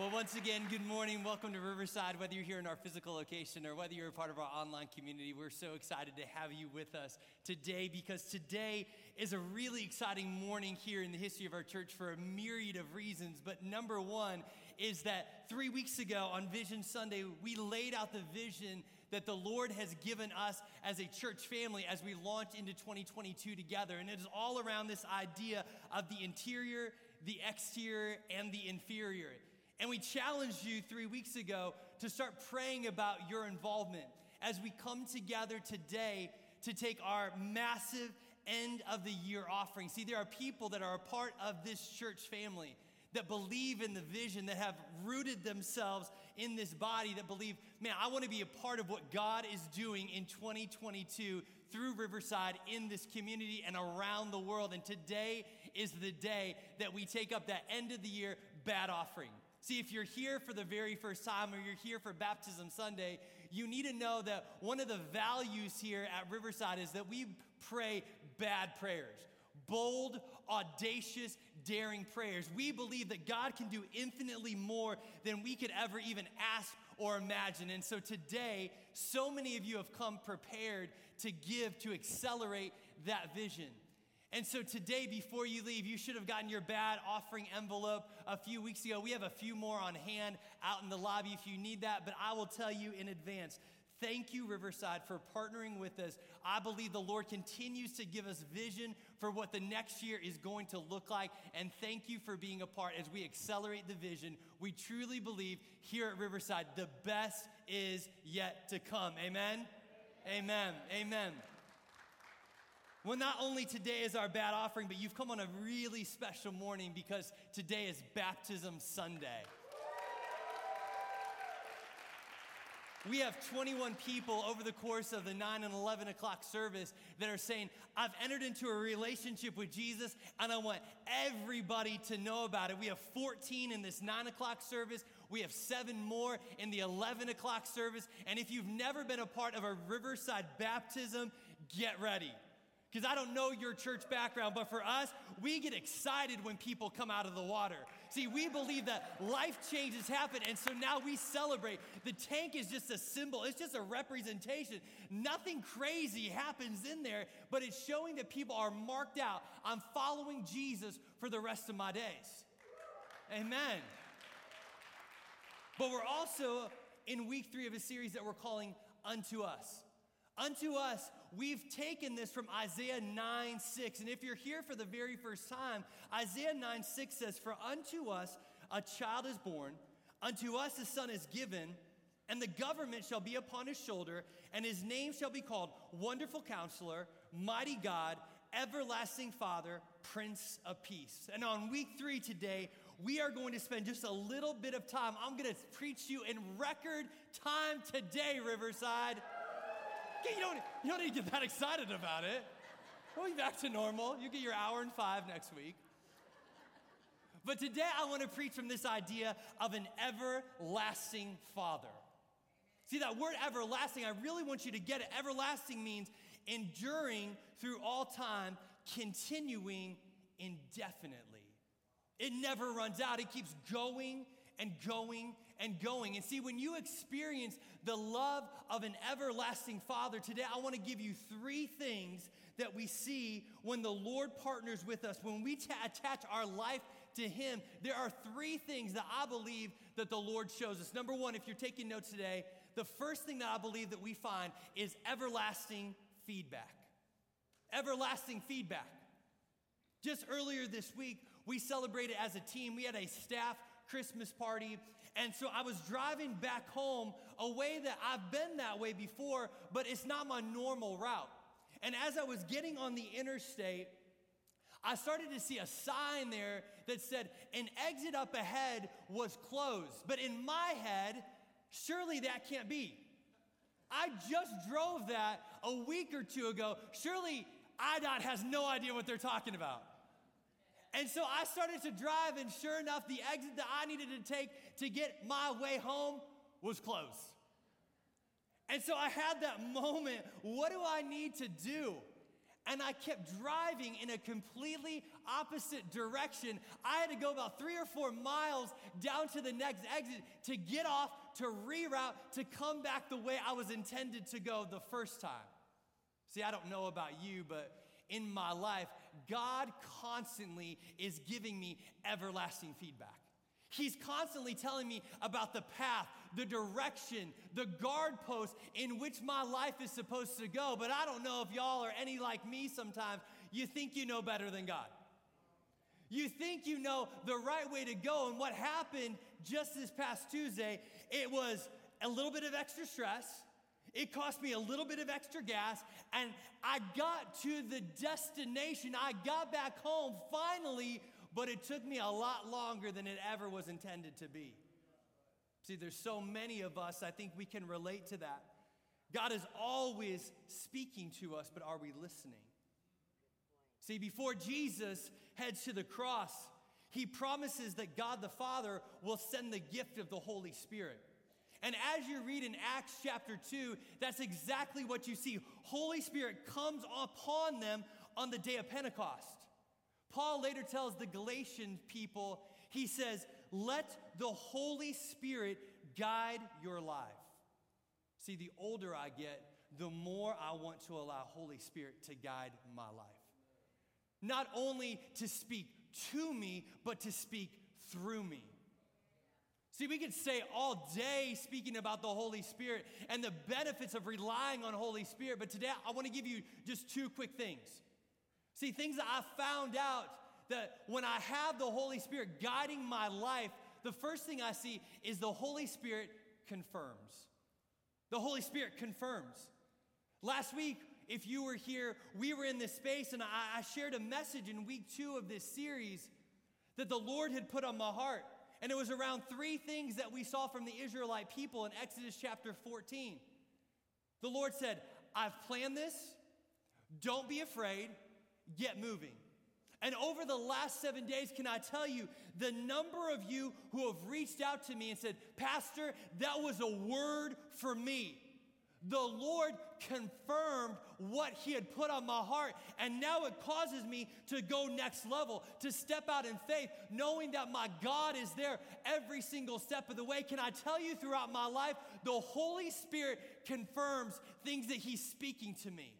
Well, once again, good morning. Welcome to Riverside. Whether you're here in our physical location or whether you're a part of our online community, we're so excited to have you with us today because today is a really exciting morning here in the history of our church for a myriad of reasons. But number one is that three weeks ago on Vision Sunday, we laid out the vision that the Lord has given us as a church family as we launch into 2022 together. And it is all around this idea of the interior, the exterior, and the inferior. And we challenged you three weeks ago to start praying about your involvement as we come together today to take our massive end of the year offering. See, there are people that are a part of this church family that believe in the vision, that have rooted themselves in this body, that believe, man, I want to be a part of what God is doing in 2022 through Riverside in this community and around the world. And today is the day that we take up that end of the year bad offering. See, if you're here for the very first time or you're here for Baptism Sunday, you need to know that one of the values here at Riverside is that we pray bad prayers. Bold, audacious, daring prayers. We believe that God can do infinitely more than we could ever even ask or imagine. And so today, so many of you have come prepared to give to accelerate that vision. And so today, before you leave, you should have gotten your bad offering envelope a few weeks ago. We have a few more on hand out in the lobby if you need that, but I will tell you in advance. Thank you, Riverside, for partnering with us. I believe the Lord continues to give us vision for what the next year is going to look like. And thank you for being a part as we accelerate the vision. We truly believe here at Riverside, the best is yet to come. Amen? Amen. Amen. Well, not only today is our bad offering, but you've come on a really special morning because today is Baptism Sunday. We have 21 people over the course of the 9 and 11 o'clock service that are saying, I've entered into a relationship with Jesus and I want everybody to know about it. We have 14 in this 9 o'clock service. We have seven more in the 11 o'clock service. And if you've never been a part of a Riverside baptism, get ready because I don't know your church background, but for us, we get excited when people come out of the water. See, we believe that life changes happen, and so now we celebrate. The tank is just a symbol, it's just a representation. Nothing crazy happens in there, but it's showing that people are marked out. I'm following Jesus for the rest of my days. Amen. But we're also in week three of a series that we're calling Unto Us. Unto us, we've taken this from Isaiah 9 6. And if you're here for the very first time, Isaiah 9 6 says, For unto us a child is born, unto us a son is given, and the government shall be upon his shoulder, and his name shall be called Wonderful Counselor, Mighty God, Everlasting Father, Prince of Peace. And on week three today, we are going to spend just a little bit of time. I'm going to preach you in record time today, Riverside. You don't, you don't need to get that excited about it. We'll be back to normal. You get your hour and five next week. But today I want to preach from this idea of an everlasting father. See that word everlasting, I really want you to get it. Everlasting means enduring through all time, continuing indefinitely. It never runs out, it keeps going and going and going. And see, when you experience the love of an everlasting Father, today I want to give you three things that we see when the Lord partners with us. When we t- attach our life to Him, there are three things that I believe that the Lord shows us. Number one, if you're taking notes today, the first thing that I believe that we find is everlasting feedback. Everlasting feedback. Just earlier this week, we celebrated as a team. We had a staff Christmas party. And so I was driving back home a way that I've been that way before, but it's not my normal route. And as I was getting on the interstate, I started to see a sign there that said an exit up ahead was closed. But in my head, surely that can't be. I just drove that a week or two ago. Surely IDOT has no idea what they're talking about. And so I started to drive, and sure enough, the exit that I needed to take to get my way home was closed. And so I had that moment what do I need to do? and I kept driving in a completely opposite direction. I had to go about three or four miles down to the next exit to get off, to reroute, to come back the way I was intended to go the first time. See, I don't know about you, but in my life, God constantly is giving me everlasting feedback. He's constantly telling me about the path, the direction, the guard post in which my life is supposed to go. But I don't know if y'all are any like me sometimes. You think you know better than God. You think you know the right way to go. And what happened just this past Tuesday, it was a little bit of extra stress. It cost me a little bit of extra gas, and I got to the destination. I got back home finally but it took me a lot longer than it ever was intended to be. See, there's so many of us, I think we can relate to that. God is always speaking to us, but are we listening? See, before Jesus heads to the cross, he promises that God the Father will send the gift of the Holy Spirit. And as you read in Acts chapter 2, that's exactly what you see. Holy Spirit comes upon them on the day of Pentecost. Paul later tells the Galatian people, he says, Let the Holy Spirit guide your life. See, the older I get, the more I want to allow Holy Spirit to guide my life. Not only to speak to me, but to speak through me. See, we could say all day speaking about the Holy Spirit and the benefits of relying on Holy Spirit, but today I want to give you just two quick things. See, things that I found out that when I have the Holy Spirit guiding my life, the first thing I see is the Holy Spirit confirms. The Holy Spirit confirms. Last week, if you were here, we were in this space, and I, I shared a message in week two of this series that the Lord had put on my heart. And it was around three things that we saw from the Israelite people in Exodus chapter 14. The Lord said, I've planned this. Don't be afraid get moving. And over the last seven days, can I tell you, the number of you who have reached out to me and said, Pastor, that was a word for me. The Lord confirmed what He had put on my heart, and now it causes me to go next level, to step out in faith, knowing that my God is there every single step of the way. Can I tell you throughout my life, the Holy Spirit confirms things that He's speaking to me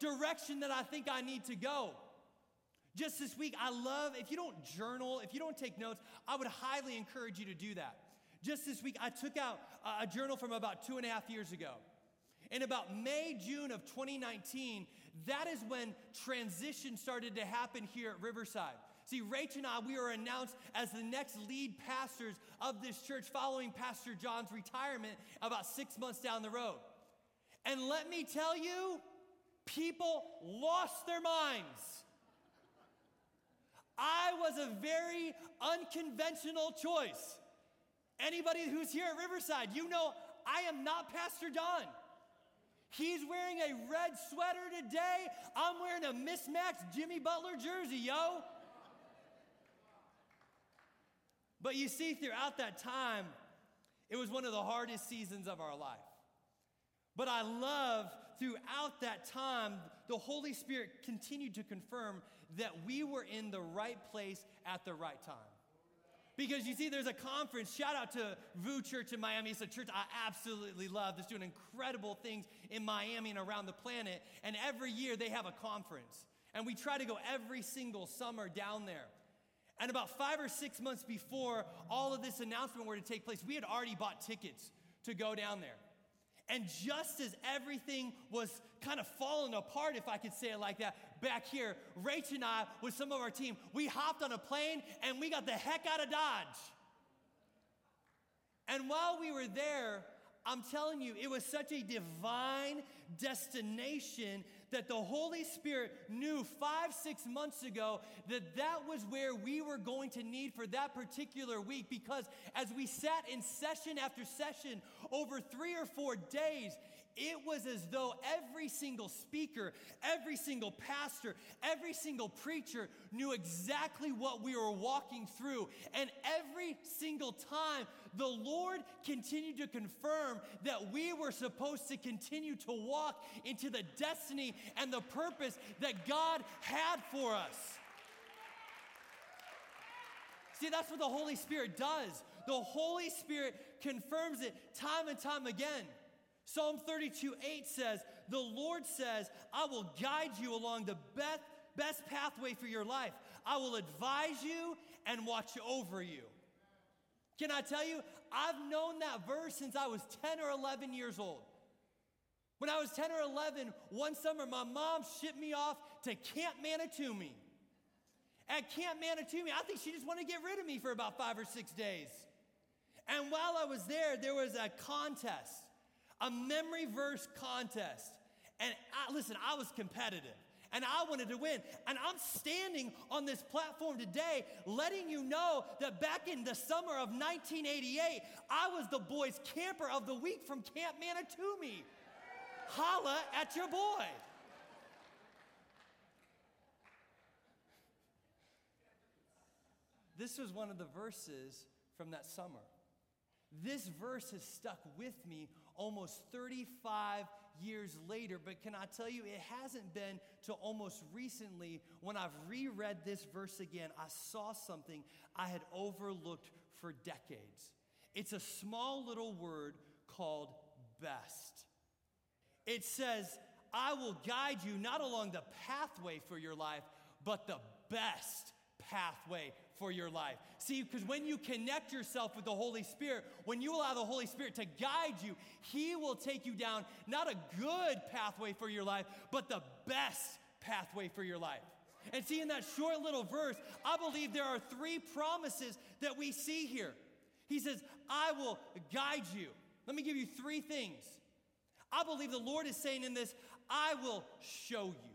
direction that I think I need to go. Just this week, I love, if you don't journal, if you don't take notes, I would highly encourage you to do that. Just this week, I took out a journal from about two and a half years ago. In about May, June of 2019, that is when transition started to happen here at Riverside. See, Rach and I, we were announced as the next lead pastors of this church following Pastor John's retirement about six months down the road. And let me tell you, people lost their minds. I was a very unconventional choice. Anybody who's here at Riverside, you know I am not Pastor Don. He's wearing a red sweater today. I'm wearing a mismatched Jimmy Butler jersey, yo. But you see, throughout that time, it was one of the hardest seasons of our life. But I love throughout that time, the Holy Spirit continued to confirm that we were in the right place at the right time. Because you see, there's a conference. Shout out to VOUS Church in Miami. It's a church I absolutely love. It's doing incredible things in Miami and around the planet. And every year they have a conference. And we try to go every single summer down there. And about five or six months before all of this announcement were to take place, we had already bought tickets to go down there. And just as everything was kind of falling apart, if I could say it like that, back here, Rach and I, with some of our team, we hopped on a plane and we got the heck out of Dodge. And while we were there, I'm telling you, it was such a divine destination that the Holy Spirit knew five, six months ago that that was where we were going to need for that particular week. Because as we sat in session after session over three or four days, it was as though every single speaker, every single pastor, every single preacher knew exactly what we were walking through. And every single time, the Lord continued to confirm that we were supposed to continue to walk into the destiny and the purpose that God had for us. See, that's what the Holy Spirit does. The Holy Spirit confirms it time and time again. Psalm 32 8 says, The Lord says, I will guide you along the best, best pathway for your life. I will advise you and watch over you. Can I tell you, I've known that verse since I was 10 or 11 years old. When I was 10 or 11, one summer, my mom shipped me off to Camp Manitoumi. At Camp Manitoumi, I think she just wanted to get rid of me for about five or six days. And while I was there, there was a contest, a memory verse contest. And I, listen, I was competitive and I wanted to win. And I'm standing on this platform today letting you know that back in the summer of 1988, I was the boys' camper of the week from Camp Manitoumi. Holla at your boy. This was one of the verses from that summer. This verse has stuck with me almost 35 years later, but can I tell you, it hasn't been till almost recently when I've reread this verse again, I saw something I had overlooked for decades. It's a small little word called best. It says, I will guide you not along the pathway for your life, but the best pathway for your life. See, because when you connect yourself with the Holy Spirit, when you allow the Holy Spirit to guide you, He will take you down not a good pathway for your life, but the best pathway for your life. And see, in that short little verse, I believe there are three promises that we see here. He says, I will guide you. Let me give you three things. I believe the Lord is saying in this, I will show you.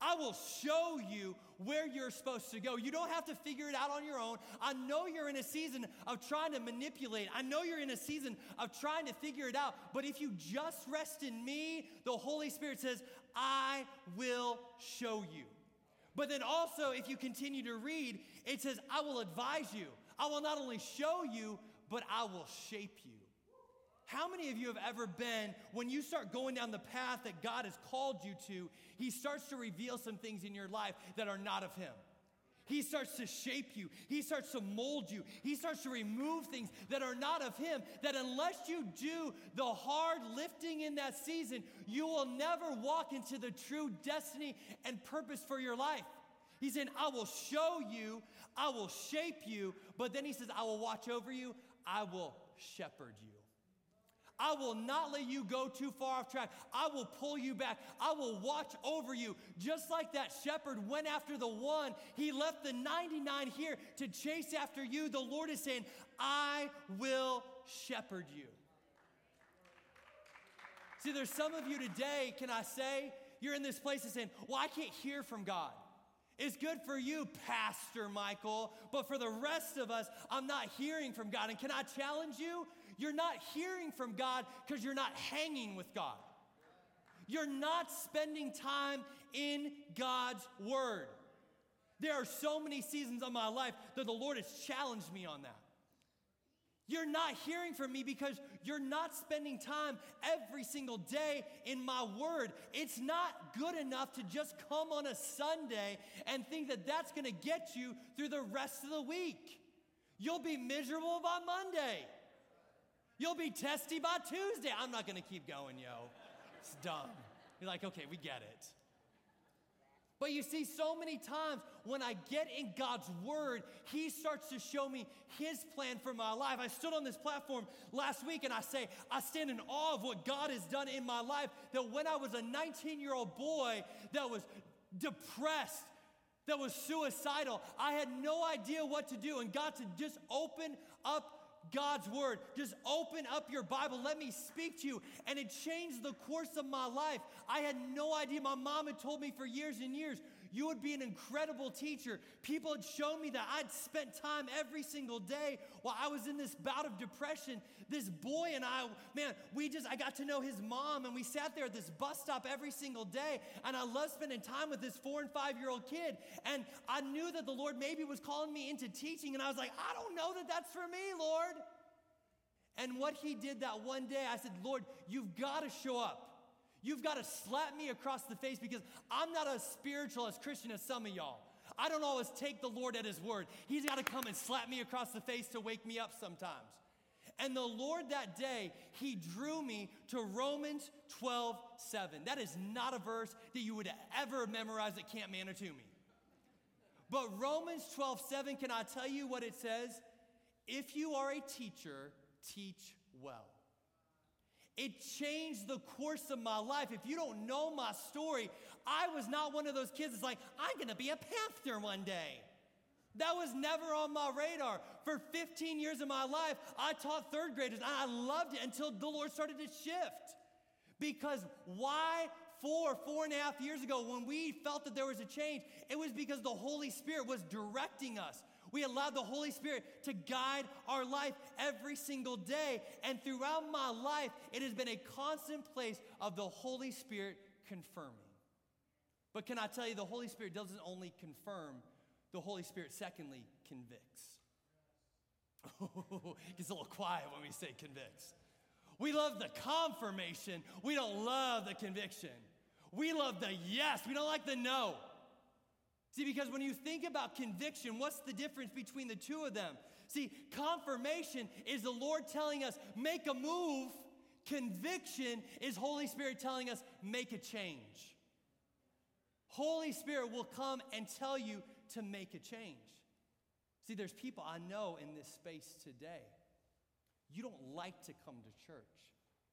I will show you where you're supposed to go. You don't have to figure it out on your own. I know you're in a season of trying to manipulate. I know you're in a season of trying to figure it out. But if you just rest in me, the Holy Spirit says, I will show you. But then also, if you continue to read, it says, I will advise you. I will not only show you, but I will shape you. How many of you have ever been, when you start going down the path that God has called you to, He starts to reveal some things in your life that are not of Him? He starts to shape you. He starts to mold you. He starts to remove things that are not of Him. That unless you do the hard lifting in that season, you will never walk into the true destiny and purpose for your life. He's saying, I will show you, I will shape you, but then He says, I will watch over you, I will shepherd you. I will not let you go too far off track. I will pull you back. I will watch over you. Just like that shepherd went after the one, he left the 99 here to chase after you. The Lord is saying, I will shepherd you. See, there's some of you today, can I say, you're in this place and saying, Well, I can't hear from God. It's good for you, Pastor Michael, but for the rest of us, I'm not hearing from God. And can I challenge you? You're not hearing from God because you're not hanging with God. You're not spending time in God's Word. There are so many seasons of my life that the Lord has challenged me on that. You're not hearing from me because you're not spending time every single day in my word. It's not good enough to just come on a Sunday and think that that's going to get you through the rest of the week. You'll be miserable by Monday. You'll be testy by Tuesday. I'm not going to keep going, yo. It's dumb. You're like, okay, we get it. But you see, so many times when I get in God's word, He starts to show me His plan for my life. I stood on this platform last week and I say, I stand in awe of what God has done in my life. That when I was a 19 year old boy that was depressed, that was suicidal, I had no idea what to do. And God to just open up God's word. Just open up your Bible. Let me speak to you. And it changed the course of my life. I had no idea. My mom had told me for years and years, you would be an incredible teacher. People had shown me that I'd spent time every single day while I was in this bout of depression. This boy and I, man, we just, I got to know his mom and we sat there at this bus stop every single day. And I love spending time with this four and five year old kid. And I knew that the Lord maybe was calling me into teaching. And I was like, I don't know that that's for me, Lord. And what he did that one day, I said, Lord, you've got to show up. You've got to slap me across the face because I'm not as spiritual as Christian as some of y'all. I don't always take the Lord at his word. He's got to come and slap me across the face to wake me up sometimes. And the Lord that day, he drew me to Romans 12, 7. That is not a verse that you would ever memorize at Camp Manitoumi. But Romans 12, 7, can I tell you what it says? If you are a teacher, teach well. It changed the course of my life. If you don't know my story, I was not one of those kids that's like, I'm gonna be a pastor one day. That was never on my radar. For 15 years of my life, I taught third graders, and I loved it until the Lord started to shift. Because why four, four and a half years ago, when we felt that there was a change, it was because the Holy Spirit was directing us. We allowed the Holy Spirit to guide our life every single day. And throughout my life, it has been a constant place of the Holy Spirit confirming. But can I tell you, the Holy Spirit doesn't only confirm, the Holy Spirit, secondly, convicts. it gets a little quiet when we say convicts. We love the confirmation, we don't love the conviction. We love the yes, we don't like the no. See, because when you think about conviction, what's the difference between the two of them? See, confirmation is the Lord telling us, make a move. Conviction is Holy Spirit telling us, make a change. Holy Spirit will come and tell you to make a change. See, there's people I know in this space today. You don't like to come to church.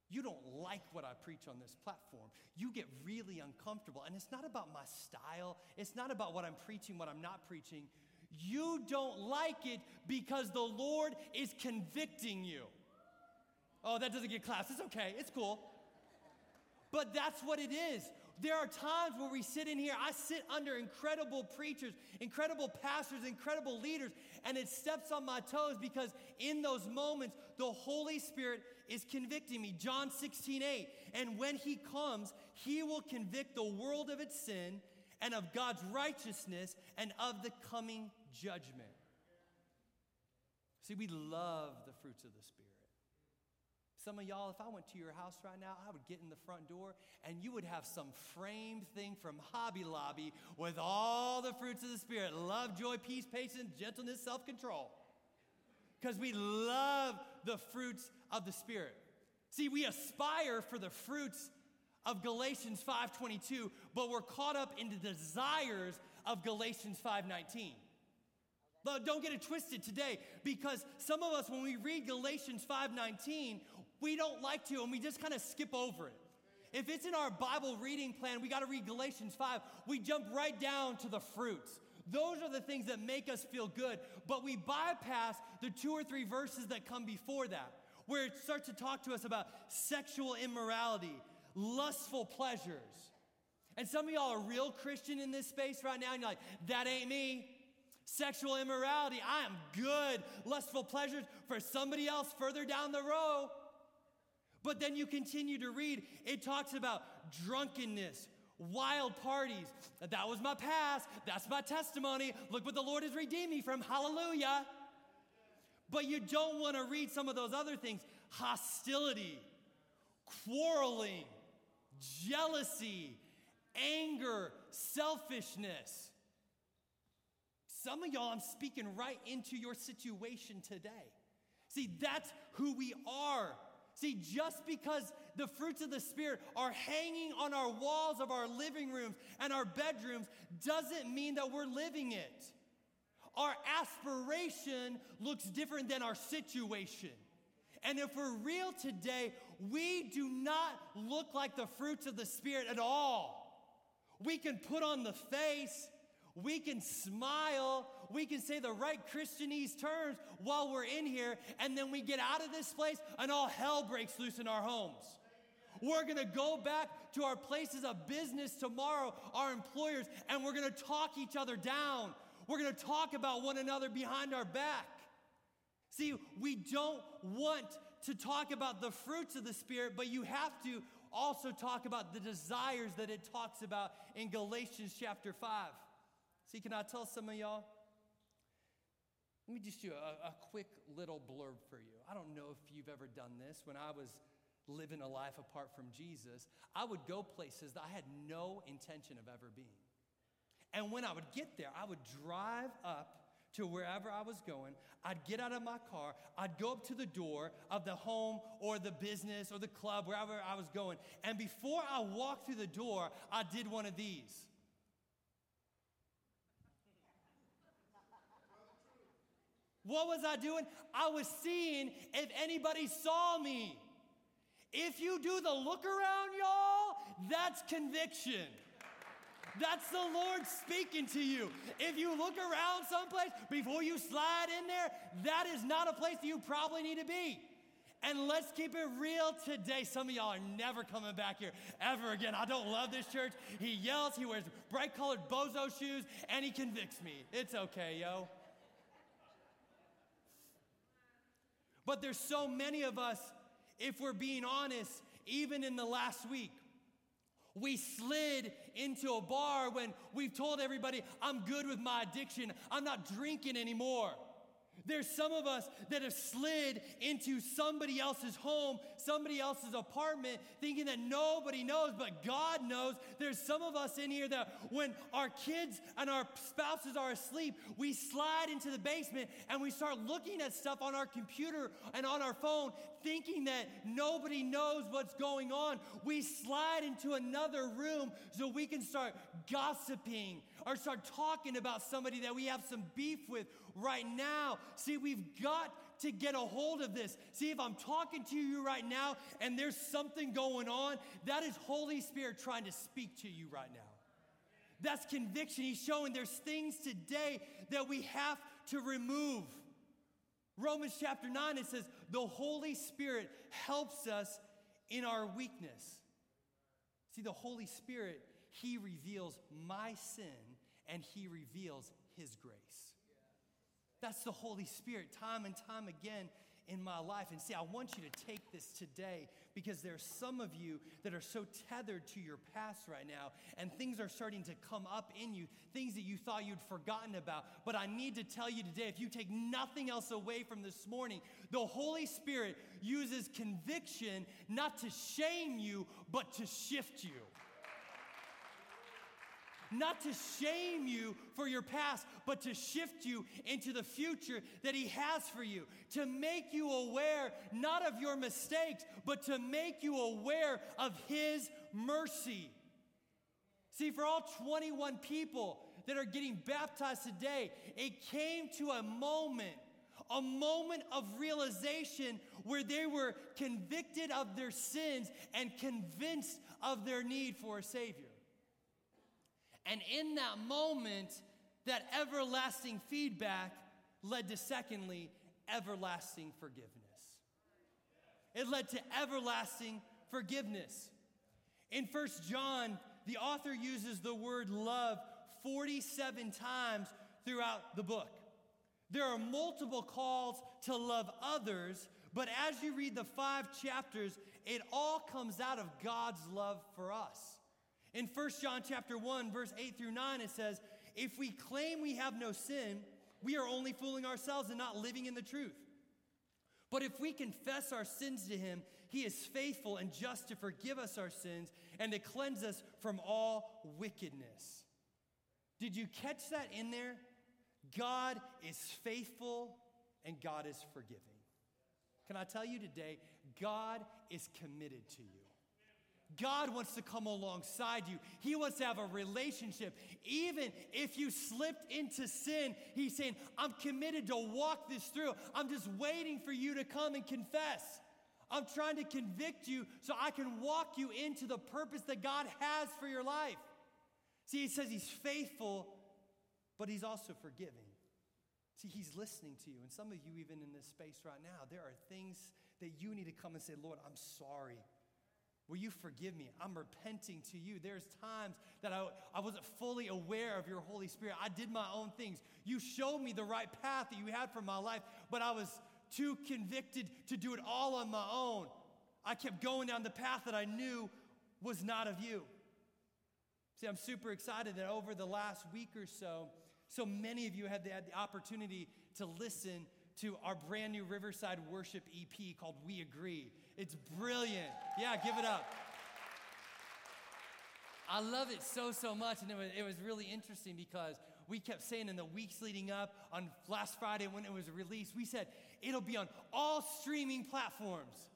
You don't like what I preach on this platform. You get really uncomfortable. And it's not about my style, it's not about what I'm preaching, what I'm not preaching. You don't like it because the Lord is convicting you. Oh, that doesn't get claps. It's okay, it's cool. But that's what it is. There are times where we sit in here, I sit under incredible preachers, incredible pastors, incredible leaders, and it steps on my toes because in those moments, the Holy Spirit is convicting me. John 16, 8. And when he comes, he will convict the world of its sin and of God's righteousness and of the coming judgment. See, we love the fruits of the Spirit. Some of y'all, if I went to your house right now, I would get in the front door and you would have some framed thing from Hobby Lobby with all the fruits of the Spirit love, joy, peace, patience, gentleness, self control. Because we love the fruits of the Spirit. See, we aspire for the fruits of Galatians 5:22, but we're caught up in the desires of Galatians 5:19. But don't get it twisted today because some of us when we read Galatians 5:19, we don't like to and we just kind of skip over it. If it's in our Bible reading plan, we got to read Galatians 5. We jump right down to the fruits. Those are the things that make us feel good, but we bypass the two or three verses that come before that, where it starts to talk to us about sexual immorality, lustful pleasures. And some of y'all are real Christian in this space right now, and you're like, that ain't me. Sexual immorality, I am good. Lustful pleasures for somebody else further down the row. But then you continue to read, it talks about drunkenness, wild parties. That was my past. That's my testimony. Look what the Lord has redeemed me from. Hallelujah. But you don't want to read some of those other things hostility, quarreling, jealousy, anger, selfishness. Some of y'all, I'm speaking right into your situation today. See, that's who we are. See, just because the fruits of the Spirit are hanging on our walls of our living rooms and our bedrooms doesn't mean that we're living it. Our aspiration looks different than our situation. And if we're real today, we do not look like the fruits of the Spirit at all. We can put on the face, we can smile, we can say the right Christianese terms while we're in here, and then we get out of this place and all hell breaks loose in our homes. We're going to go back to our places of business tomorrow, our employers, and we're going to talk each other down. We're going to talk about one another behind our back. See, we don't want to talk about the fruits of the Spirit, but you have to also talk about the desires that it talks about in Galatians chapter 5. See, can I tell some of y'all? Let me just do a, a, quick little blurb for you. I don't know if you've ever done this. When I was living a life apart from Jesus, I would go places that I had no intention of ever being. And when I would get there, I would drive up to wherever I was going. I'd get out of my car, I'd go up to the door of the home or the business or the club, wherever I was going. And before I walked through the door, I did one of these. What was I doing? I was seeing if anybody saw me. If you do the look around, y'all, that's conviction. That's the Lord speaking to you. If you look around someplace before you slide in there, that is not a place that you probably need to be. And let's keep it real today. Some of y'all are never coming back here ever again. I don't love this church. He yells, he wears bright colored bozo shoes, and he convicts me. It's okay, yo. But there's so many of us, if we're being honest, even in the last week, we slid into a bar when we've told everybody, I'm good with my addiction. I'm not drinking anymore. There's some of us that have slid into somebody else's home, somebody else's apartment, thinking that nobody knows, but God knows. There's some of us in here that when our kids and our spouses are asleep, we slide into the basement and we start looking at stuff on our computer and on our phone, thinking that nobody knows what's going on. We slide into another room so we can start gossiping or start talking about somebody that we have some beef with right now. See, we've got to get a hold of this. See, if I'm talking to you right now and there's something going on, that is Holy Spirit trying to speak to you right now. That's conviction. He's showing there's things today that we have to remove. Romans chapter 9, it says, the Holy Spirit helps us in our weakness. See, the Holy Spirit, He reveals my sin and He reveals His grace. That's the Holy Spirit, time and time again in my life. And see, I want you to take this today because there's some of you that are so tethered to your past right now, and things are starting to come up in you, things that you thought you'd forgotten about. But I need to tell you today if you take nothing else away from this morning, the Holy Spirit uses conviction not to shame you, but to shift you not to shame you for your past, but to shift you into the future that He has for you, to make you aware not of your mistakes, but to make you aware of His mercy. See, for all 21 people that are getting baptized today, it came to a moment a moment of realization where they were convicted of their sins and convinced of their need for a Savior. And in that moment, that everlasting feedback led to, secondly, everlasting forgiveness. It led to everlasting forgiveness. In First John, the author uses the word love 47 times throughout the book. There are multiple calls to love others, but as you read the five chapters, it all comes out of God's love for us. In 1 John chapter 1 verse 8 through 9 it says, "If we claim we have no sin, we are only fooling ourselves and not living in the truth. But if we confess our sins to him, he is faithful and just to forgive us our sins and to cleanse us from all wickedness." Did you catch that in there? God is faithful and God is forgiving. Can I tell you today, God is committed to you. God wants to come alongside you. He wants to have a relationship. Even if you slipped into sin, He's saying, I'm committed to walk this through. I'm just waiting for you to come and confess. I'm trying to convict you so I can walk you into the purpose that God has for your life. See, He says He's faithful, but He's also forgiving. See, He's listening to you. And some of you, even in this space right now, there are things that you need to come and say, Lord, I'm sorry. Will you forgive me? I'm repenting to you. There's times that I, I wasn't fully aware of your Holy Spirit. I did my own things. You showed me the right path that you had for my life, but I was too convicted to do it all on my own. I kept going down the path that I knew was not of you. See, I'm super excited that over the last week or so, so many of you had the, had the opportunity to listen to our brand new Riverside Worship EP called We Agree. It's brilliant. Yeah, give it up. I love it so, so much. And it was, it was really interesting because we kept saying in the weeks leading up on last Friday when it was released, we said it'll be on all streaming platforms.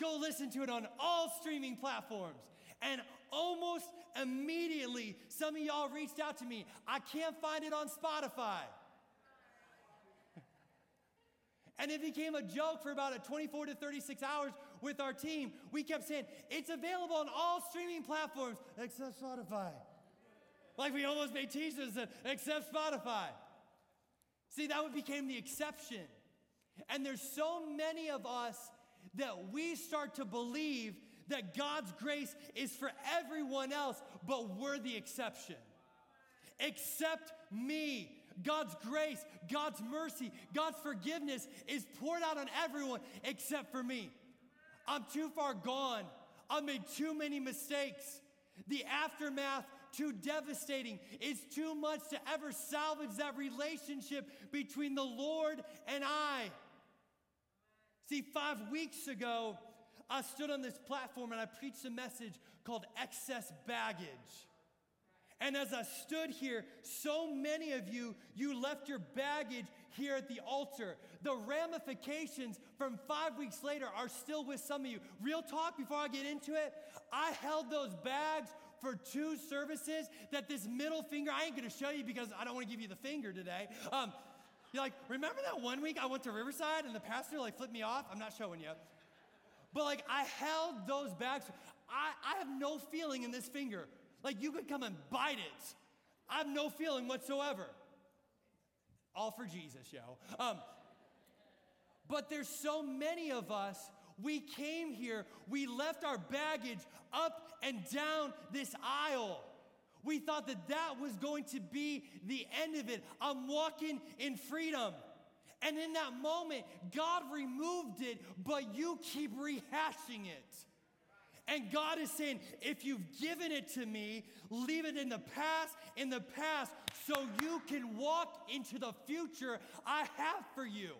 Go listen to it on all streaming platforms. And almost immediately, some of y'all reached out to me. I can't find it on Spotify. And it became a joke for about a 24 to 36 hours with our team. We kept saying, it's available on all streaming platforms except Spotify. Like we almost made t-shirts that except Spotify. See, that became the exception. And there's so many of us that we start to believe that God's grace is for everyone else, but we're the exception. Except me. God's grace, God's mercy, God's forgiveness is poured out on everyone except for me. I'm too far gone. I've made too many mistakes. The aftermath too devastating. It's too much to ever salvage that relationship between the Lord and I. See, five weeks ago, I stood on this platform and I preached a message called Excess Baggage. And as I stood here, so many of you, you left your baggage here at the altar. The ramifications from five weeks later are still with some of you. Real talk before I get into it, I held those bags for two services that this middle finger, I ain't gonna show you because I don't wanna give you the finger today. Um, you're like, remember that one week I went to Riverside and the pastor like flipped me off? I'm not showing you. But like I held those bags. I, I have no feeling in this finger. Like you could come and bite it. I have no feeling whatsoever. All for Jesus, yo. Um, but there's so many of us. We came here, we left our baggage up and down this aisle. We thought that that was going to be the end of it. I'm walking in freedom. And in that moment, God removed it, but you keep rehashing it. And God is saying, if you've given it to me, leave it in the past, in the past, so you can walk into the future I have for you.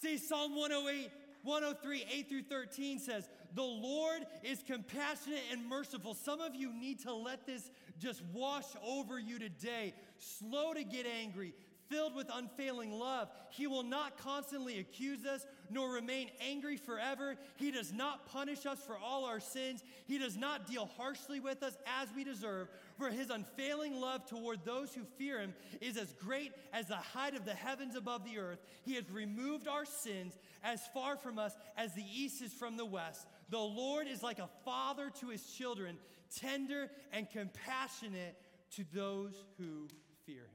See, Psalm 108, 103, 8 through 13 says, The Lord is compassionate and merciful. Some of you need to let this just wash over you today. Slow to get angry, filled with unfailing love. He will not constantly accuse us, nor remain angry forever. He does not punish us for all our sins. He does not deal harshly with us as we deserve. For his unfailing love toward those who fear him is as great as the height of the heavens above the earth. He has removed our sins as far from us as the east is from the west. The Lord is like a father to his children, tender and compassionate to those who fear him.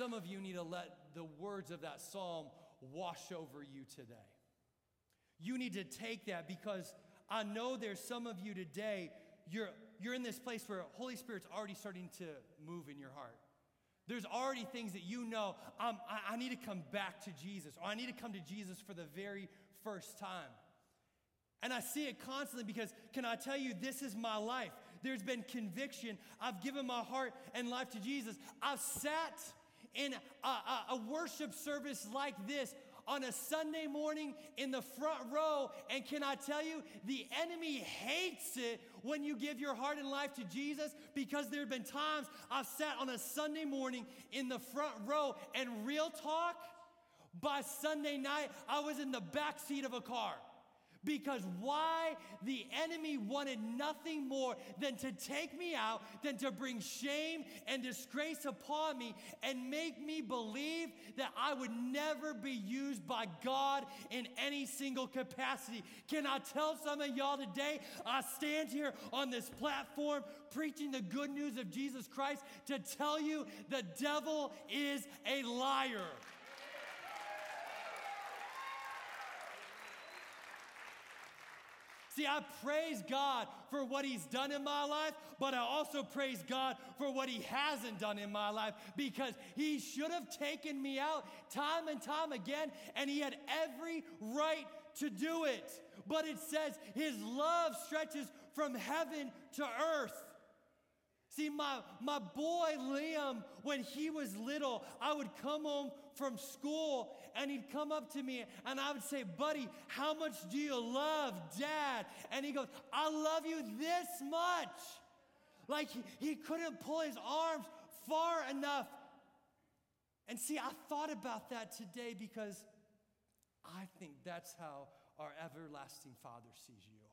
Some of you need to let the words of that psalm wash over you today. You need to take that because I know there's some of you today, you're, you're in this place where Holy Spirit's already starting to move in your heart. There's already things that you know, um, I, I need to come back to Jesus, or I need to come to Jesus for the very first time. And I see it constantly because, can I tell you, this is my life. There's been conviction. I've given my heart and life to Jesus. I've sat in a, a, a worship service like this on a Sunday morning in the front row. And can I tell you, the enemy hates it when you give your heart and life to Jesus because there have been times I've sat on a Sunday morning in the front row and real talk, by Sunday night, I was in the back seat of a car. Because why? The enemy wanted nothing more than to take me out, than to bring shame and disgrace upon me and make me believe that I would never be used by God in any single capacity. Can I tell some of y'all today? I stand here on this platform preaching the good news of Jesus Christ to tell you the devil is a liar. See, I praise God for what He's done in my life, but I also praise God for what He hasn't done in my life because He should have taken me out time and time again, and He had every right to do it. But it says His love stretches from heaven to earth. See, my, my boy Liam, when he was little, I would come home from school and he'd come up to me and I would say, Buddy, how much do you love dad? And he goes, I love you this much. Like he, he couldn't pull his arms far enough. And see, I thought about that today because I think that's how our everlasting Father sees you.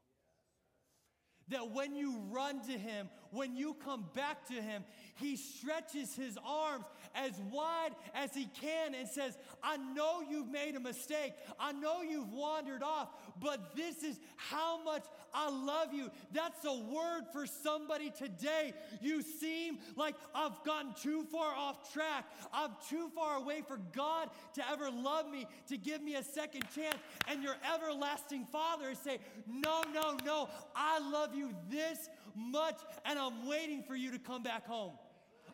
That when you run to Him, when you come back to Him, He stretches His arms as wide as He can and says, I know you've made a mistake. I know you've wandered off, but this is how much I love you. That's a word for somebody today. You seem like I've gotten too far off track. I'm too far away for God to ever love me, to give me a second chance. And your everlasting Father saying, No, no, no, I love you this much, and I'm waiting for you to come back home.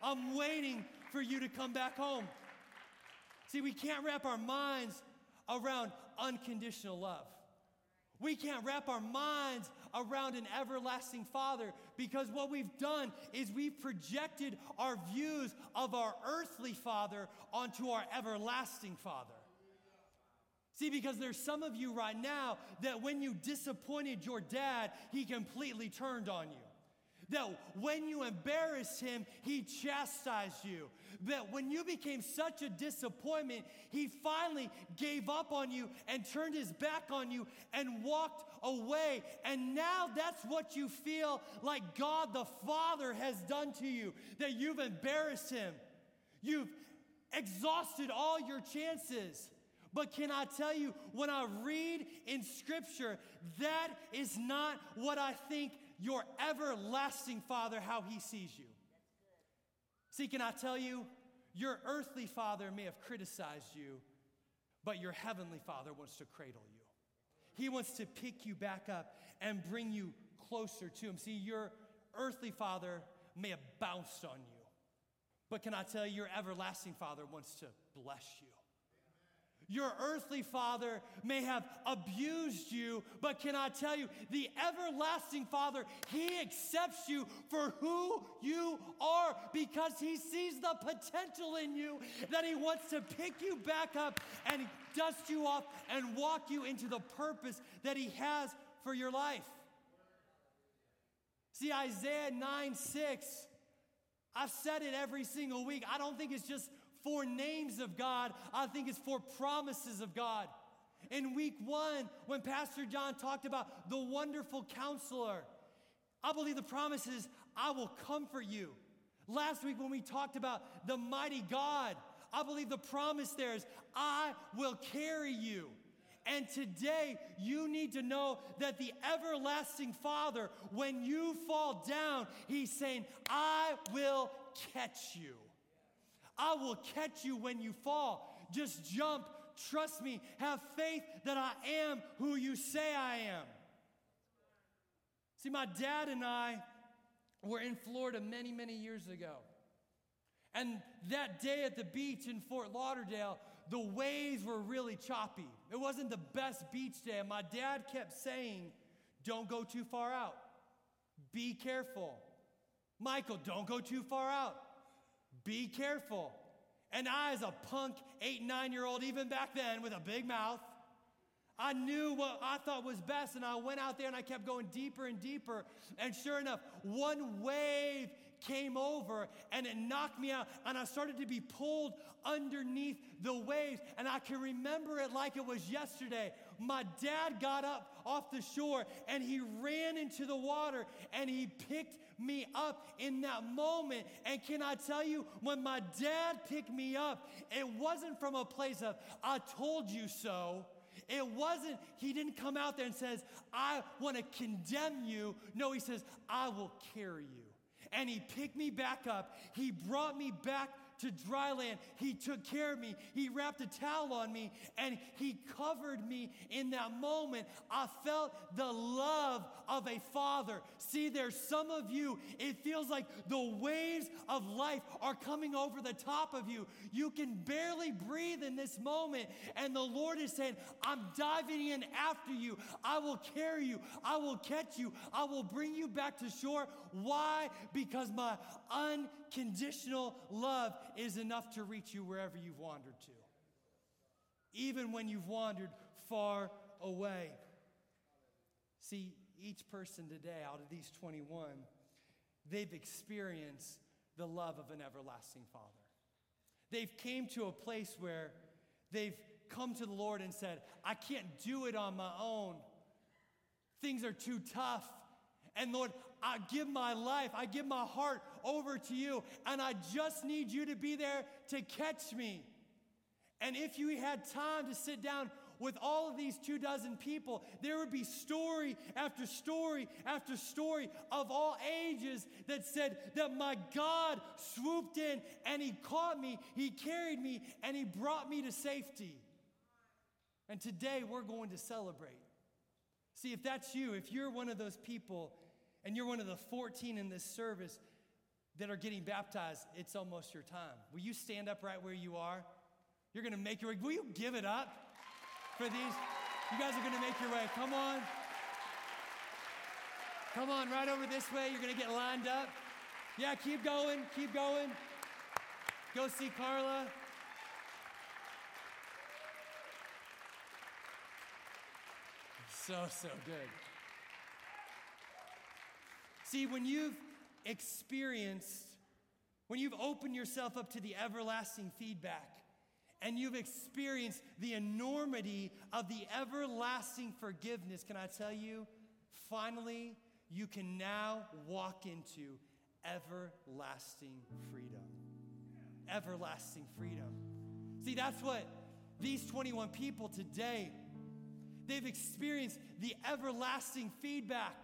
I'm waiting for you to come back home. See, we can't wrap our minds around unconditional love. We can't wrap our minds around an everlasting Father because what we've done is we've projected our views of our earthly Father onto our everlasting Father. See, because there's some of you right now that when you disappointed your dad, he completely turned on you. That when you embarrassed him, he chastised you. That when you became such a disappointment, he finally gave up on you and turned his back on you and walked away. And now that's what you feel like God the Father has done to you. That you've embarrassed him. You've exhausted all your chances. But can I tell you, when I read in Scripture, that is not what I think your everlasting Father, how He sees you. See, can I tell you, your earthly father may have criticized you, but your heavenly Father wants to cradle you. He wants to pick you back up and bring you closer to Him. See, your earthly father may have bounced on you, but can I tell you, your everlasting Father wants to bless you. Your earthly father may have abused you, but can I tell you, the everlasting father, he accepts you for who you are because he sees the potential in you that he wants to pick you back up and dust you off and walk you into the purpose that he has for your life. See, Isaiah 9 6, I've said it every single week. I don't think it's just for names of God, I think it's for promises of God. In week one, when Pastor John talked about the wonderful counselor, I believe the promise is, I will comfort you. Last week, when we talked about the mighty God, I believe the promise there is, I will carry you. And today, you need to know that the everlasting Father, when you fall down, He's saying, I will catch you. I will catch you when you fall. Just jump. Trust me. Have faith that I am who you say I am. See, my dad and I were in Florida many, many years ago. And that day at the beach in Fort Lauderdale, the waves were really choppy. It wasn't the best beach day. And my dad kept saying, Don't go too far out. Be careful. Michael, don't go too far out. Be careful. And I, as a punk eight, nine year old, even back then with a big mouth, I knew what I thought was best, and I went out there and I kept going deeper and deeper. And sure enough, one wave came over and it knocked me out, and I started to be pulled underneath the waves. And I can remember it like it was yesterday. My dad got up off the shore and he ran into the water and he picked me up in that moment. And can I tell you, when my dad picked me up, it wasn't from a place of, I told you so. It wasn't, he didn't come out there and says, I want to condemn you. No, he says, I will carry you. And he picked me back up. He brought me back to dry land. He took care of me. He wrapped a towel on me and He covered me in that moment. I felt the love of a father. See, there's some of you, it feels like the waves of life are coming over the top of you. You can barely breathe in this moment. And the Lord is saying, I'm diving in after you. I will carry you. I will catch you. I will bring you back to shore. Why? Because my unconditional love is enough to reach you wherever you've wandered to. Even when you've wandered far away. See, each person today out of these 21, they've experienced the love of an everlasting Father. They've came to a place where they've come to the Lord and said, I can't do it on my own. Things are too tough. And Lord, I give my life, I give my heart over to you, and I just need you to be there to catch me. And if you had time to sit down with all of these two dozen people, there would be story after story after story of all ages that said that my God swooped in and He caught me, He carried me, and He brought me to safety. And today we're going to celebrate. See, if that's you, if you're one of those people and you're one of the 14 in this service that are getting baptized, it's almost your time. Will you stand up right where you are? You're to make your way. Will you give it up for these? You guys are to make your way. Come on. Come on, right over this way. You're to get lined up. Yeah, keep going. Keep going. Go see Carla. So, so good. See, when you've experienced, when you've opened yourself up to the everlasting feedback, and you've experienced the enormity of the everlasting forgiveness, can I tell you, finally, you can now walk into everlasting freedom. Everlasting freedom. See, that's what these 21 people today They've experienced the everlasting feedback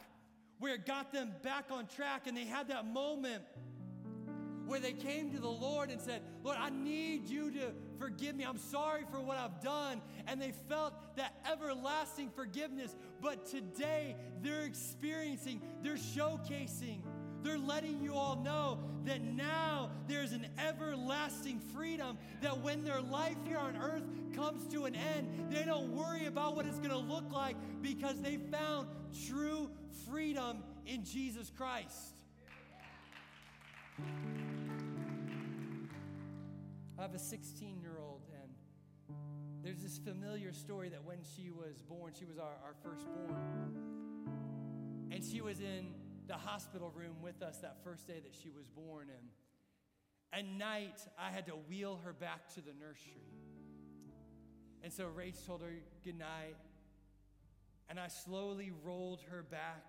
where it got them back on track and they had that moment where they came to the Lord and said, Lord, I need you to forgive me. I'm sorry for what I've done. And they felt that everlasting forgiveness. But today they're experiencing, they're showcasing they're letting you all know that now there's an everlasting freedom, that when their life here on earth comes to an end, they don't worry about what it's going to look like because they found true freedom in Jesus Christ. I have a 16 year old, and there's this familiar story that when she was born, she was our, our firstborn, and she was in the hospital room with us that first day that she was born. And at night, I had to wheel her back to the nursery. And so Rach told her good night. And I slowly rolled her back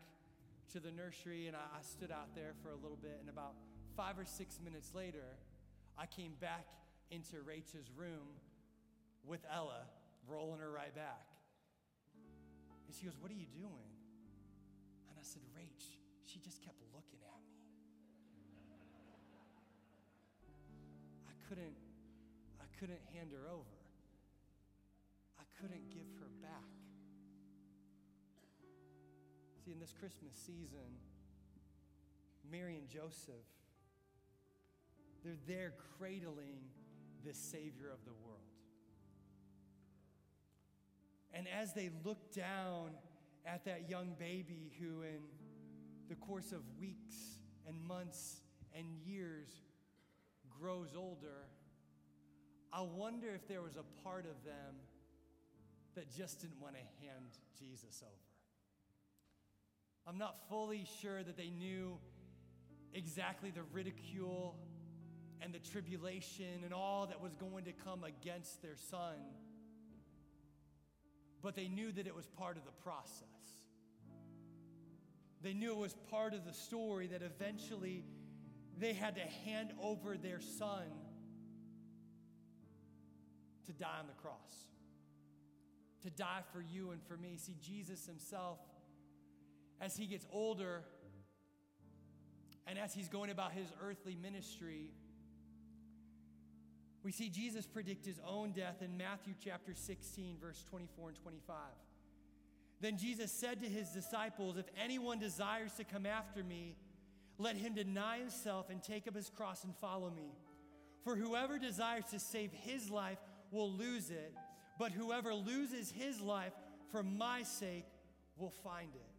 to the nursery and I, I stood out there for a little bit. And about five or six minutes later, I came back into Rach's room with Ella, rolling her right back. And she goes, What are you doing? And I said, Rach, she just kept looking at me. I couldn't, I couldn't hand her over. I couldn't give her back. See, in this Christmas season, Mary and Joseph, they're there cradling the Savior of the world. And as they look down at that young baby who, in the course of weeks and months and years grows older, I wonder if there was a part of them that just didn't want to hand Jesus over. I'm not fully sure that they knew exactly the ridicule and the tribulation and all that was going to come against their son, but they knew that it was part of the process. They knew it was part of the story that eventually they had to hand over their son to die on the cross, to die for you and for me. See, Jesus himself, as he gets older and as he's going about his earthly ministry, We see Jesus predict his own death in Matthew chapter 16, verse 24 and 25. Then Jesus said to his disciples, If anyone desires to come after me, let him deny himself and take up his cross and follow me. For whoever desires to save his life will lose it, but whoever loses his life for my sake will find it.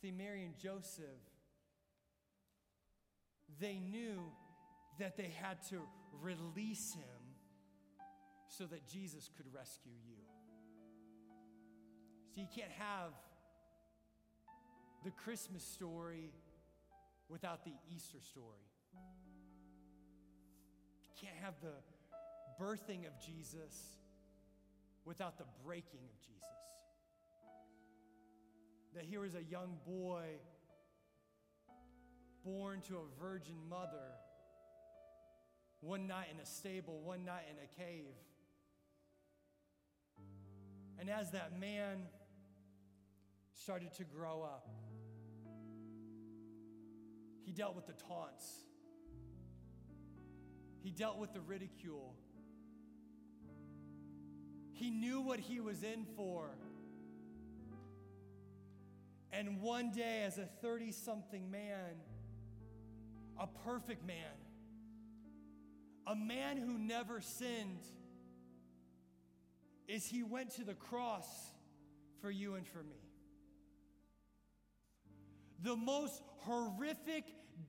See, Mary and Joseph, they knew that they had to release him so that Jesus could rescue you. So you can't have the Christmas story without the Easter story. You can't have the birthing of Jesus without the breaking of Jesus. That here is a young boy born to a virgin mother, one night in a stable, one night in a cave. And as that man started to grow up, he dealt with the taunts, he dealt with the ridicule. He knew what he was in for. And one day, as a 30 something man, a perfect man, a man who never sinned, is he went to the cross for you and for me. The most horrific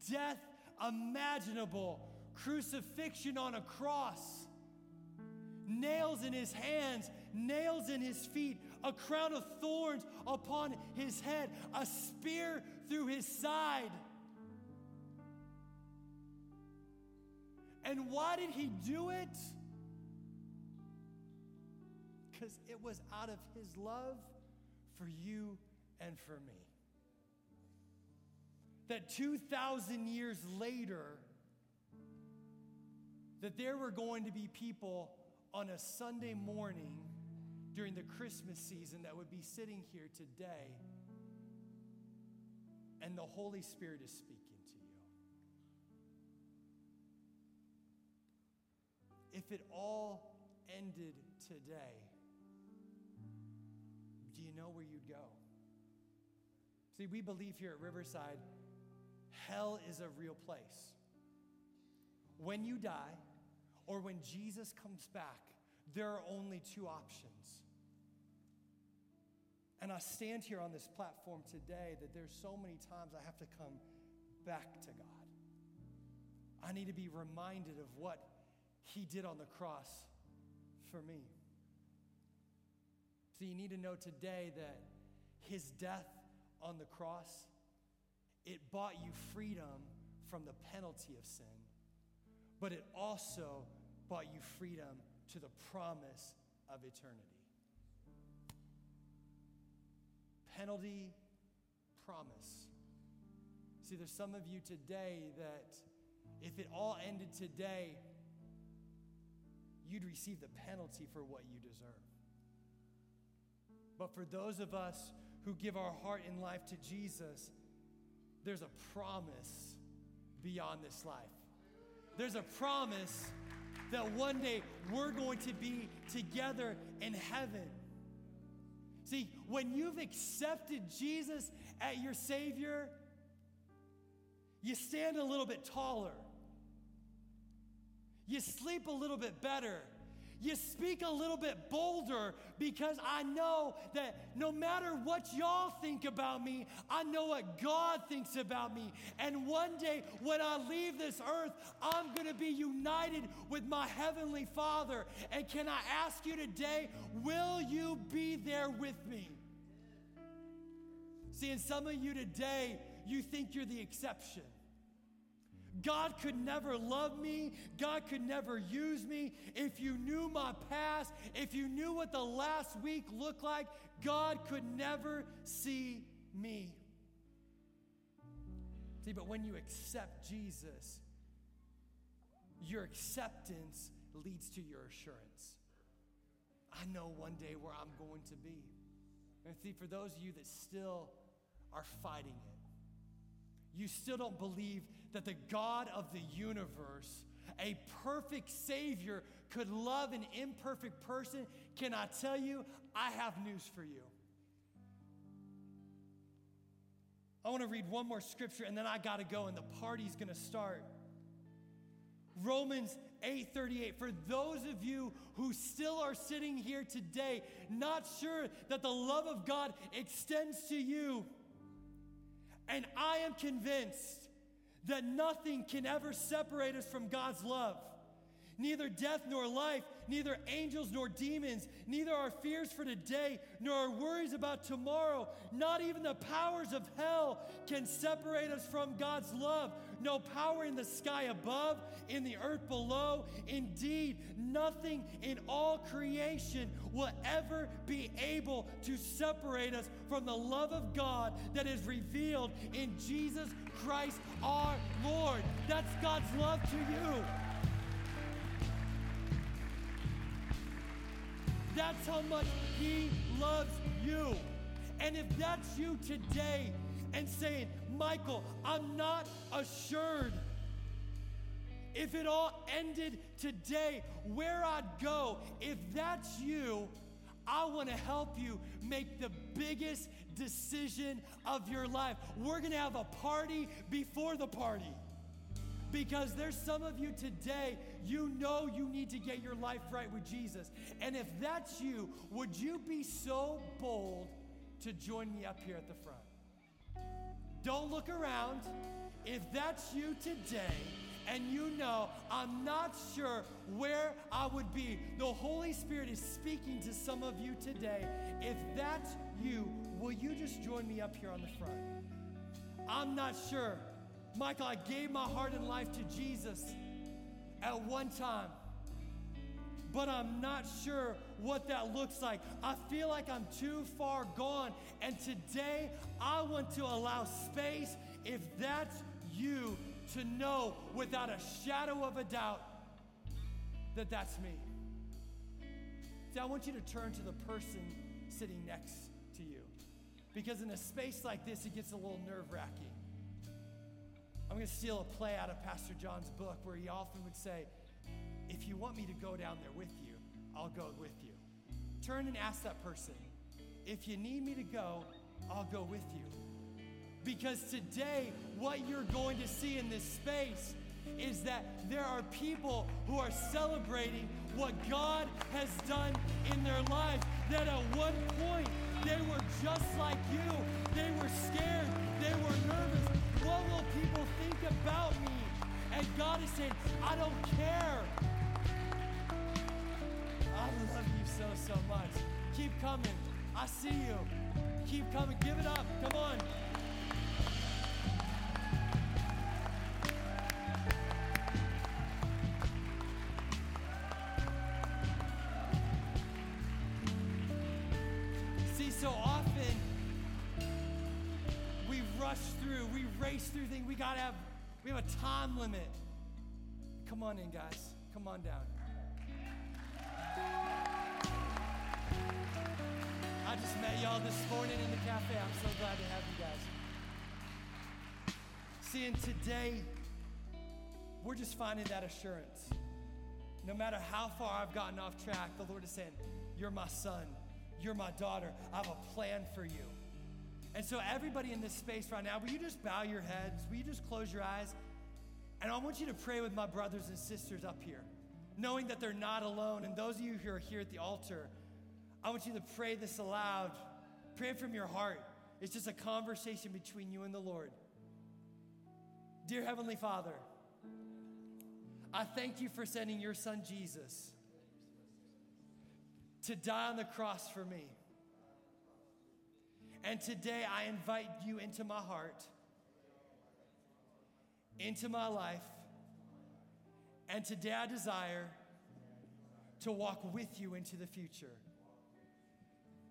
death imaginable crucifixion on a cross, nails in his hands, nails in his feet, a crown of thorns upon his head, a spear through his side. And why did he do it? Because it was out of his love for you and for me. That 2,000 years later, that there were going to be people on a Sunday morning during the Christmas season that would be sitting here today, and the Holy Spirit is speaking to you. If it all ended today, do you know where you'd go? See, we believe here at Riverside, hell is a real place. When you die, or when Jesus comes back, there are only two options. And I stand here on this platform today that there's so many times I have to come back to God. I need to be reminded of what He did on the cross for me. So you need to know today that His death on the cross, it bought you freedom from the penalty of sin, but it also bought you freedom to the promise of eternity. Penalty, promise. See, there's some of you today that if it all ended today, you'd receive the penalty for what you deserve. But for those of us who give our heart and life to Jesus, there's a promise beyond this life. There's a promise that one day we're going to be together in heaven. See, when you've accepted Jesus as your Savior, you stand a little bit taller. You sleep a little bit better you speak a little bit bolder because I know that no matter what y'all think about me, I know what God thinks about me. And one day when I leave this earth, I'm going to be united with my Heavenly Father. And can I ask you today, will you be there with me? See, and some of you today, you think you're the exception. God could never love me. God could never use me. If you knew my past, if you knew what the last week looked like, God could never see me. See, but when you accept Jesus, your acceptance leads to your assurance. I know one day where I'm going to be. And see, for those of you that still are fighting it, you still don't believe that the God of the universe a perfect Savior could love an imperfect person, can I tell you, I have news for you. I want to read one more scripture and then I got to go and the party's going to start. Romans 8:38 for those of you who still are sitting here today not sure that the love of God extends to you and I am convinced that nothing can ever separate us from God's love neither death nor life, neither angels nor demons, neither our fears for today nor our worries about tomorrow, not even the powers of hell can separate us from God's love. No power in the sky above, in the earth below. Indeed, nothing in all creation will ever be able to separate us from the love of God that is revealed in Jesus Christ our Lord. That's God's love to you. That's how much He loves you. And if that's you today and saying, Michael, I'm not assured if it all ended today, where I'd go, if that's you, I want to help you make the biggest decision of your life. We're going to have a party before the party. Because there's some of you today, you know you need to get your life right with Jesus. And if that's you, would you be so bold to join me up here at the front? Don't look around. If that's you today, and you know I'm not sure where I would be, the Holy Spirit is speaking to some of you today. If that's you, will you just join me up here on the front? I'm not sure. Michael, I gave my heart and life to Jesus at one time, but I'm not sure what that looks like. I feel like I'm too far gone, and today I want to allow space, if that's you, to know without a shadow of a doubt that that's me. See, I want you to turn to the person sitting next to you. Because in a space like this, it gets a little nerve wracking. I'm going to steal a play out of Pastor John's book where he often would say, If you want me to go down there with you, I'll go with you. Turn and ask that person, If you need me to go, I'll go with you. Because today, what you're going to see in this space is that there are people who are celebrating what God has done in their lives. That at one point, they were just like you. They were scared. They were nervous. What will people think about me? And God is saying, I don't care. So, much. Keep coming. I see you. Keep coming. Give it up. Come on. See, so often we rush through, we race through things. We gotta have, we have a time limit. Come on in, guys. Come on down. Y'all this morning in the cafe. I'm so glad to have you guys. See, and today, we're just finding that assurance. No matter how far I've gotten off track, the Lord is saying, You're my son, you're my daughter. I have a plan for you. And so, everybody in this space right now, will you just bow your heads? Will you just close your eyes? And I want you to pray with my brothers and sisters up here, knowing that they're not alone. And those of you who are here at the altar, I want you to pray this aloud. Pray from your heart. It's just a conversation between you and the Lord. Dear Heavenly Father, I thank you for sending your son Jesus to die on the cross for me. And today I invite you into my heart, into my life. And today I desire to walk with you into the future.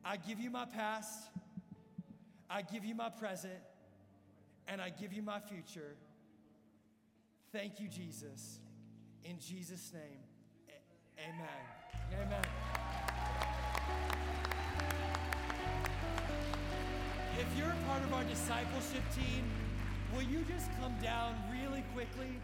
I give you my past, I give you my present, and I give you my future. Thank you, Jesus. In Jesus' name, a- amen. Amen. If you're a part of our discipleship team, will you just come down really quickly?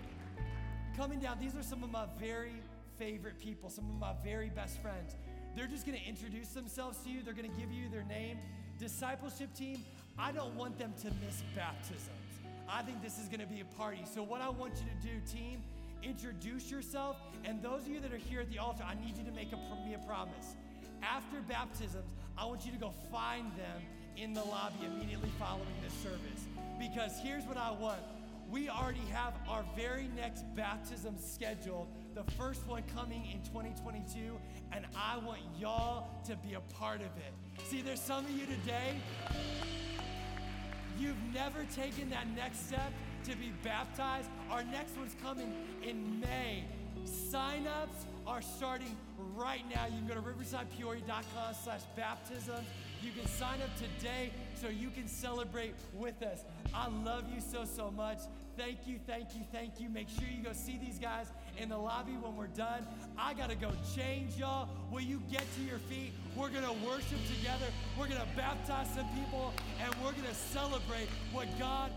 coming down, these are some of my very favorite people, some of my very best friends. They're just gonna introduce themselves to you, they're gonna give you their name. Discipleship team, I don't want them to miss baptisms. I think this is gonna be a party. So, what I want you to do, team, introduce yourself. And those of you that are here at the altar, I need you to make a, me a promise. After baptisms, I want you to go find them in the lobby immediately following this service. Because here's what I want we already have our very next baptism scheduled, the first one coming in 2022, and I want y'all to be a part of it. See, there's some of you today, you've never taken that next step to be baptized. Our next one's coming in May. Sign-ups are starting right now. You can go to riversidepeoria.com slash baptisms. You can sign up today so you can celebrate with us. I love you so, so much. Thank you, thank you, thank you. Make sure you go see these guys in the lobby when we're done. I got to go change y'all. Will you get to your feet? We're going to worship together. We're going to baptize some people and we're going to celebrate what God